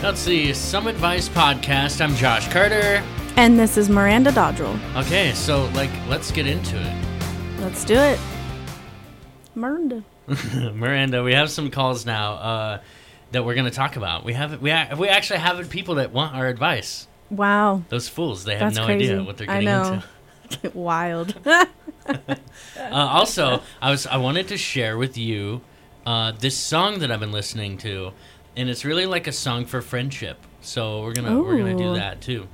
That's the Some Advice Podcast. I'm Josh Carter. And this is Miranda Dodrell. Okay, so like, let's get into it. Let's do it. Miranda. Miranda, we have some calls now uh, that we're going to talk about. We have we ha- we actually have people that want our advice. Wow. Those fools, they have That's no crazy. idea what they're getting into. Wild. Uh, also, I was I wanted to share with you uh, this song that I've been listening to, and it's really like a song for friendship. So we're gonna we're gonna do that too.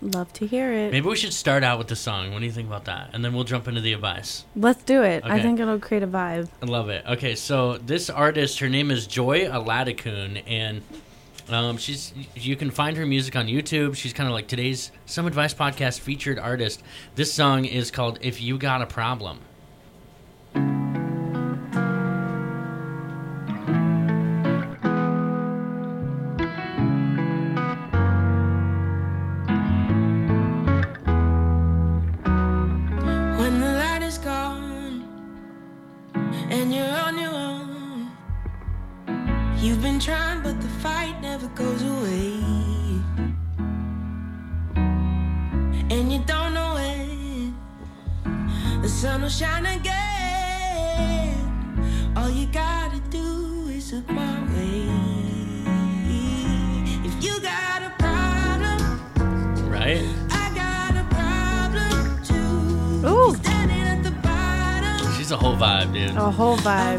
Love to hear it. Maybe we should start out with the song. What do you think about that? And then we'll jump into the advice. Let's do it. I think it'll create a vibe. I love it. Okay, so this artist, her name is Joy Oladokun, and um, she's you can find her music on YouTube. She's kind of like today's Some Advice Podcast featured artist. This song is called "If You Got a Problem." And you don't know when the sun will shine again. All you gotta do is look my way. If you got a problem, Right? I got a problem too. Ooh. Standing at the bottom. She's a whole vibe, dude. A whole I'll vibe.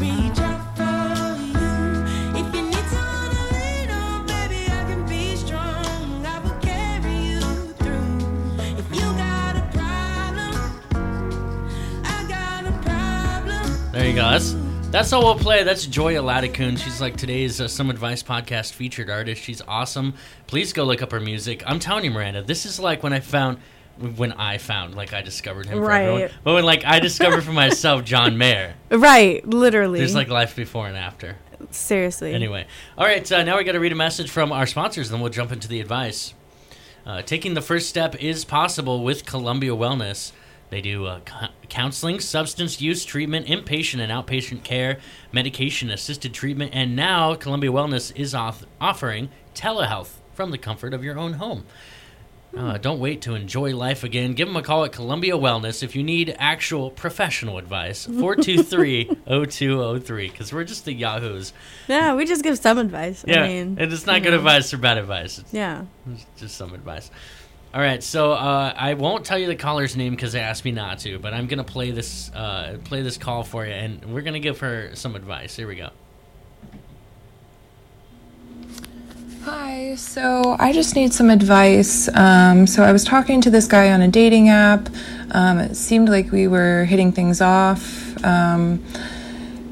You go. That's that's all we'll play. That's Joy Oladokun. She's like today's uh, Some Advice Podcast featured artist. She's awesome. Please go look up her music. I'm telling you, Miranda, this is like when I found when I found like I discovered him Right. everyone. But when like I discovered for myself John Mayer. Right. Literally. There's like life before and after. Seriously. Anyway, all right. Uh, now we got to read a message from our sponsors, then we'll jump into the advice. Uh, taking the first step is possible with Columbia Wellness. They do uh, co- counseling, substance use treatment, inpatient and outpatient care, medication assisted treatment, and now Columbia Wellness is off- offering telehealth from the comfort of your own home. Uh, don't wait to enjoy life again. Give them a call at Columbia Wellness if you need actual professional advice. 423 0203, because we're just the Yahoos. Yeah, we just give some advice. Yeah, I mean, and it's not good know. advice or bad advice. It's Yeah. it's just some advice. All right, so uh, I won't tell you the caller's name because they asked me not to, but I'm gonna play this uh, play this call for you, and we're gonna give her some advice. Here we go. Hi, so I just need some advice. Um, so I was talking to this guy on a dating app. Um, it seemed like we were hitting things off. Um,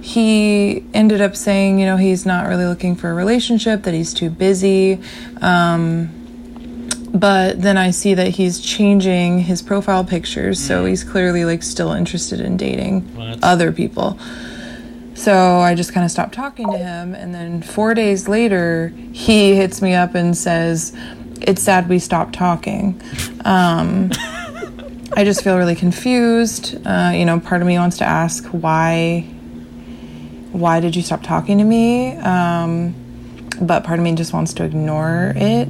he ended up saying, you know, he's not really looking for a relationship, that he's too busy. Um, but then I see that he's changing his profile pictures, so he's clearly like still interested in dating that's- other people. So I just kind of stopped talking to him. And then four days later, he hits me up and says, It's sad we stopped talking. Um, I just feel really confused. Uh, you know, part of me wants to ask why. Why did you stop talking to me? Um, but part of me just wants to ignore it.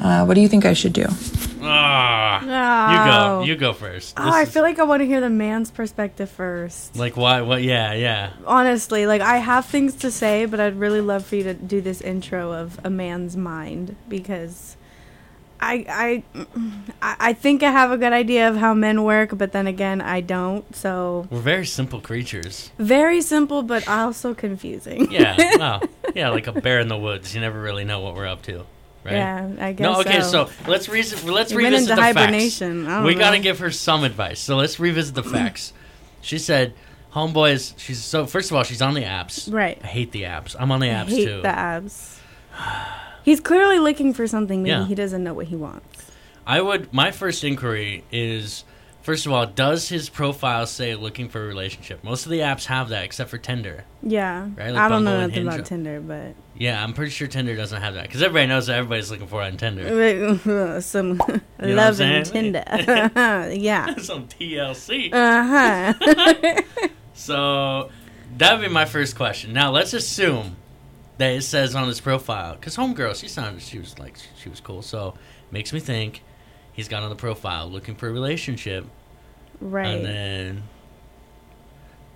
Uh, what do you think I should do? Ah, Oh. you go. You go first. Oh, This I is- feel like I want to hear the man's perspective first. like why? What? Yeah, yeah. Honestly, like I have things to say, but I'd really love for you to do this intro of a man's mind because I I I I think I have a good idea of how men work, but then again, I don't. So We're very simple creatures. very simple, but also confusing. Yeah. Wow. Yeah, like a bear in the woods. You never really know what we're up to, right? Yeah, I guess. No, okay, so. so let's re- let's You revisit the facts. hibernation. I don't We got to give her some advice. So let's revisit the facts. She said, "Homeboys, she's so first of all, she's on the apps. Right. I hate the apps. I'm on the I apps hate too. the abs. He's clearly looking for something. Maybe Yeah. he doesn't know what he wants. I would my first inquiry is first of all, does his profile say looking for a relationship? Most of the apps have that except for Tinder. Yeah, Right, like I don't know Bumble and nothing about Tinder, but Yeah, I'm pretty sure Tinder doesn't have that because everybody knows that everybody's looking for it on Tinder. some You know love and saying? Tinder. yeah. Some TLC. Uh huh. So that would be my first question. Now let's assume that it says on his profile. Because homegirl, she sounded she was like she was cool. So makes me think he's got on the profile looking for a relationship, Right. and then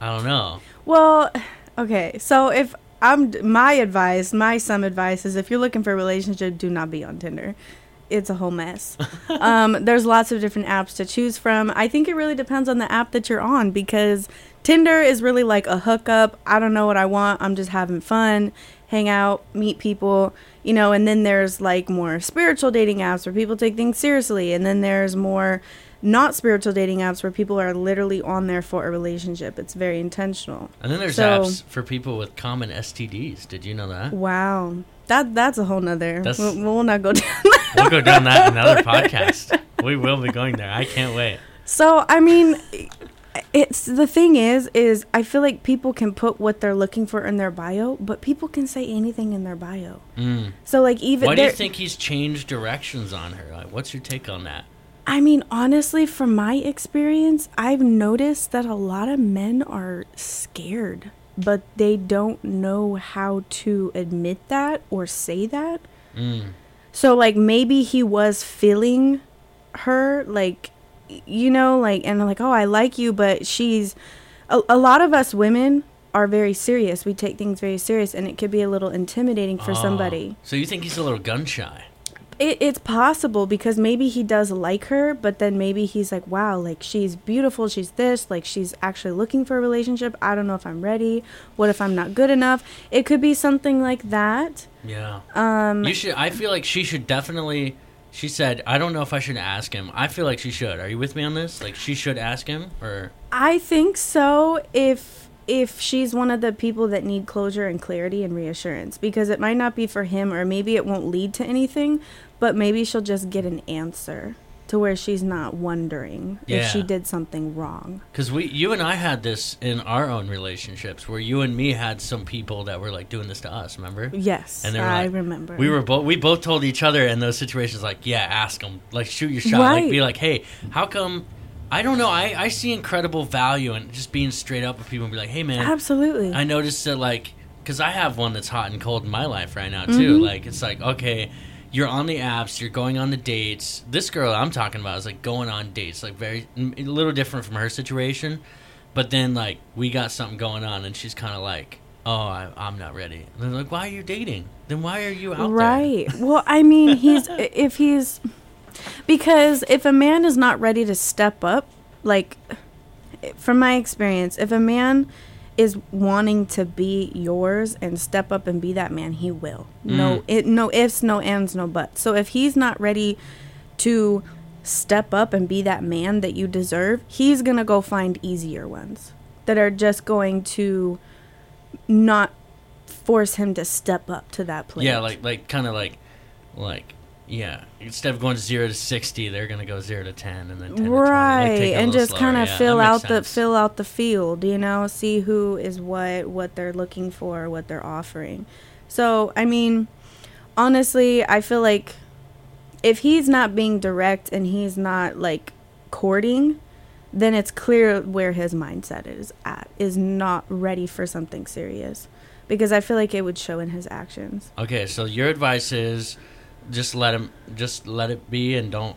I don't know. Well, okay. So if I'm my advice, my some advice is if you're looking for a relationship, do not be on Tinder. It's a whole mess. um, there's lots of different apps to choose from. I think it really depends on the app that you're on because Tinder is really like a hookup. I don't know what I want. I'm just having fun, hang out, meet people, you know. And then there's like more spiritual dating apps where people take things seriously, and then there's more not spiritual dating apps where people are literally on there for a relationship. It's very intentional. And then there's So- apps for people with common STDs. Did you know that? Wow. That that's a whole nother. We'll, we'll not go down. We'll go down that in another podcast. We will be going there. I can't wait. So I mean, it's the thing is, is I feel like people can put what they're looking for in their bio, but people can say anything in their bio. Mm. So like even Why do you think he's changed directions on her? Like, what's your take on that? I mean, honestly, from my experience, I've noticed that a lot of men are scared, but they don't know how to admit that or say that. Mm. So like maybe he was feeling her like you know like and like oh I like you but she's a, a lot of us women are very serious. We take things very serious and it could be a little intimidating for Oh. somebody. So you think he's a little gun shy? It, it's possible because maybe he does like her, but then maybe he's like, wow, like she's beautiful, she's this, like she's actually looking for a relationship. I don't know if I'm ready. What if I'm not good enough? It could be something like that. Yeah. Um, You should. I feel like she should definitely. She said, "I don't know if I should ask him." I feel like she should. Are you with me on this? Like she should ask him, or I think so if if she's one of the people that need closure and clarity and reassurance because it might not be for him or maybe it won't lead to anything, but maybe she'll just get an answer to where she's not wondering if she did something wrong. because we, you and I had this in our own relationships, where you and me had some people that were like doing this to us. Remember? Yes, And I like- remember. We were both. We both told each other in those situations, like, "Yeah, ask him. Like, shoot your shot. Like, be like, hey, how come?" I don't know. I, I see incredible value in just being straight up with people and be like, "Hey, man, Absolutely. I noticed that like because I have one that's hot and cold in my life right now too. Mhm. Like it's like okay, you're on the apps, you're going on the dates. This girl I'm talking about is like going on dates, like very a little different from her situation. But then like we got something going on, and she's kind of like, "Oh, I, I'm not ready." And they're like, "Why are you dating? Then why are you out there?" right. well, I mean, he's if he's because if a man is not ready to step up, like from my experience, if a man is wanting to be yours and step up and be that man, he will. No, Mm. it no ifs, no ands, no buts. So if he's not ready to step up and be that man that you deserve, he's gonna go find easier ones that are just going to not force him to step up to that place. Yeah, like like kind of like like yeah. Instead of going zero to sixty, they're gonna go zero to ten, and then 10 to Like, right a and just kind of Yeah, fill out the fill out the field you know see who is what what they're looking for what they're offering. So i mean honestly i feel like if he's not being direct and he's not like courting then it's clear where his mindset is at is not ready for something serious. Because i feel like it would show in his actions. Okay, so your advice is just let him just let it be and don't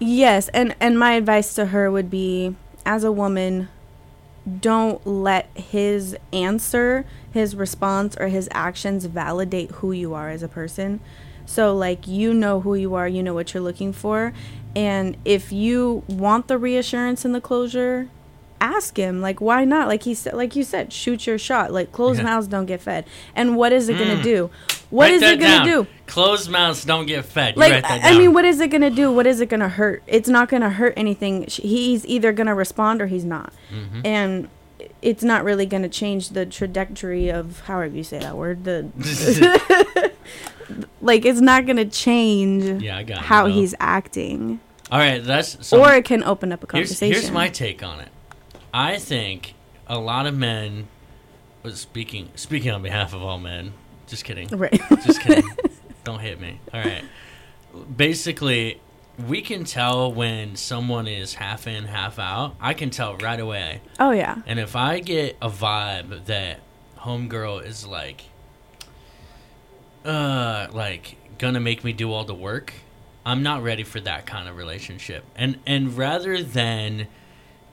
Yes, and and my advice to her would be as a woman don't let his answer, his response or his actions validate who you are as a person. So like you know who you are, you know what you're looking for, and if you want the reassurance and the closure, ask him like why not like he said like you said shoot your shot like closed Yeah. mouths don't get fed and what is it going Mm. to do What is it going to do Closed mouths don't get fed. You like I mean, what is it gonna do? What is it gonna hurt? It's not gonna hurt anything. He's either gonna respond or he's not, Mhm. and it's not really gonna change the trajectory of however you say that word. The like, it's not gonna change yeah, I got it, how he's acting, All right, that's so or it can open up a here's, conversation. here's my take on it. I think a lot of men uh, speaking speaking on behalf of all men. Just kidding. right. Just kidding. Don't hit me. All right. Basically, we can tell when someone is half in, half out. I can tell right away. oh yeah. And if I get a vibe that homegirl is like, uh like gonna make me do all the work, I'm not ready for that kind of relationship. And and rather than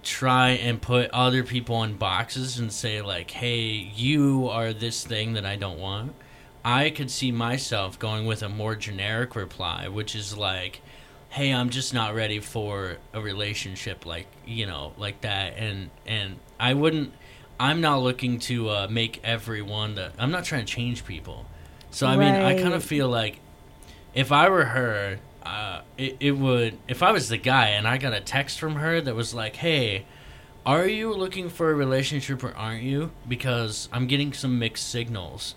try and put other people in boxes and say like, "Hey, you are this thing that I don't want." I could see myself going with a more generic reply, which is like, "Hey, I'm just not ready for a relationship like, you know, like that." And and I wouldn't I'm not looking to uh, make everyone that I'm not trying to change people. So I mean, I kind of feel like if I were her, uh, it, it would. If I was the guy and I got a text from her that was like, "Hey, are you looking for a relationship or aren't you?" Because I'm getting some mixed signals.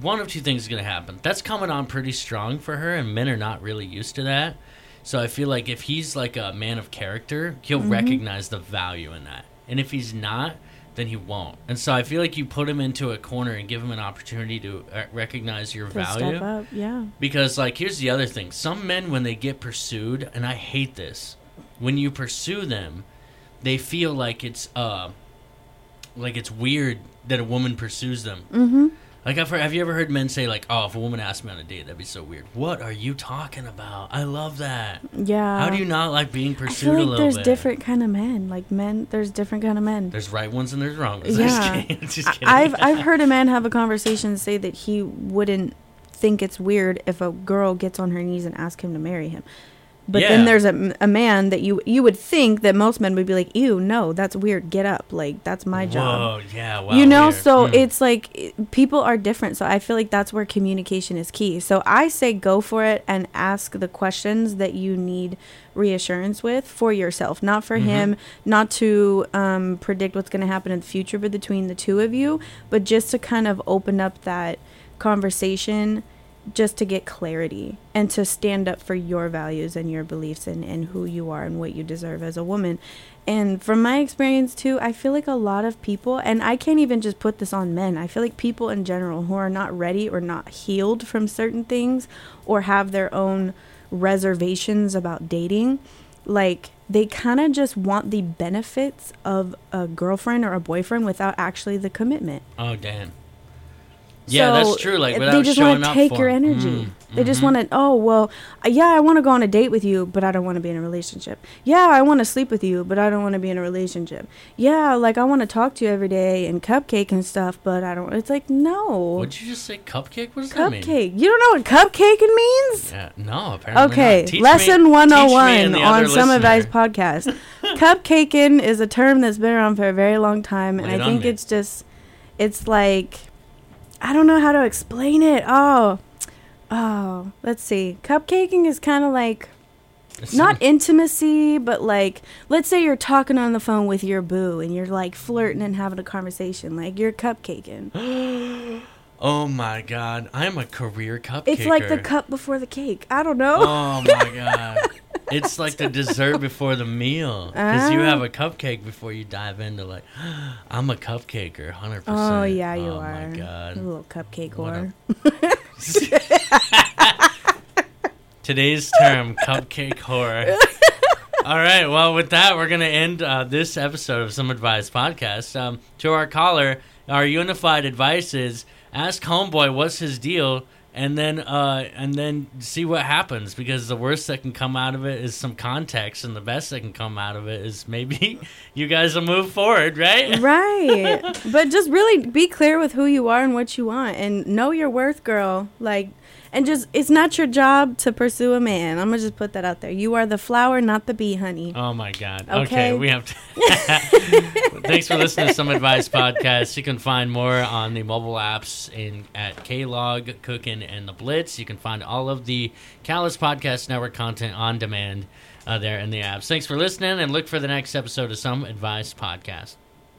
One of two things is going to happen. That's coming on pretty strong for her, and men are not really used to that. So I feel like if he's like a man of character, he'll recognize the value in that. And if he's not, then he won't. And so I feel like you put him into a corner and give him an opportunity to uh, recognize your To value. step up, yeah. Because, like, here's the other thing. Some men, when they get pursued, and I hate this, when you pursue them, they feel like it's, uh, like it's weird that a woman pursues them. Mm-hmm. Like, I've heard, have you ever heard men say, like, oh, if a woman asked me on a date, that'd be so weird. What are you talking about? I love that. Yeah. How do you not like being Uh, I pursued feel a like there's bit? different kind of men. Like men, there's different kind of men. There's right ones and there's wrong ones. Yeah. Just kidding. Just kidding. I- I've I've heard a man have a conversation say that he wouldn't think it's weird if a girl gets on her knees and asks him to marry him. But Yeah. then there's a, a man that you you would think that most men would be like, "Ew, no, that's weird. Get up. Like that's my job." Whoa, yeah, wow. you know, weird. so Hmm. it's like people are different. So I feel like that's where communication is key. So I say go for it and ask the questions that you need reassurance with for yourself, not for Mhm. him, not to um, predict what's going to happen in the future, but between the two of you, but just to kind of open up that conversation just to get clarity and to stand up for your values and your beliefs and, and who you are and what you deserve as a woman. And from my experience too, I feel like a lot of people, and I can't even just put this on men, I feel like people in general who are not ready or not healed from certain things or have their own reservations about dating, like they kind of just want the benefits of a girlfriend or a boyfriend without actually the commitment. Oh, damn. Yeah, So, that's true. Like, without they just wanna take your energy. Mm, They just mhm. want to. Oh well, uh, yeah, I want to go on a date with you, but I don't want to be in a relationship. Yeah, I want to sleep with you, but I don't want to be in a relationship. Yeah, like I want to talk to you every day and cupcake and stuff, but I don't. It's like no, What'd you just say? Cupcake? What does that mean? cupcake. You don't know what cupcaking means? Yeah, no, apparently Okay, lesson 101 teach me and the on Some Advice podcast. Cupcaking is a term that's been around for a very long time, and Lay I think it's just, it's like, I don't know how to explain it. Oh, oh, let's see. Cupcaking is kind of like not intimacy, but like, let's say you're talking on the phone with your boo and you're like flirting and having a conversation, like you're cupcaking. oh my god, I'm a career cupcaker. It's like the cup before the cake. I don't know. Oh my god. It's like the dessert before the meal because you Ah. have a cupcake before you dive into like, I'm a cupcaker, hundred percent. Oh yeah, you oh are. my A god. little cupcake whore. Today's term, cupcake horror. All right. Well, with that, we're gonna end uh, this episode of Some Advice Podcast. Um, to our caller, our unified advice is ask homeboy what's his deal, and then uh, and then see what happens. Because the worst that can come out of it is some context, and the best that can come out of it is maybe you guys will move forward, right? right. But just really be clear with who you are and what you want and know your worth, girl. Like and just it's not your job to pursue a man. I'm gonna just put that out there. You are the flower, not the bee, honey. Oh my God. Okay, Okay. we have to. Thanks for listening to Some Advice Podcast. You can find more on the mobile apps in at Klog, Cookin, and the Blitz. You can find all of the Callus Podcast Network content on demand uh, there in the apps. Thanks for listening, and look for the next episode of Some Advice Podcast.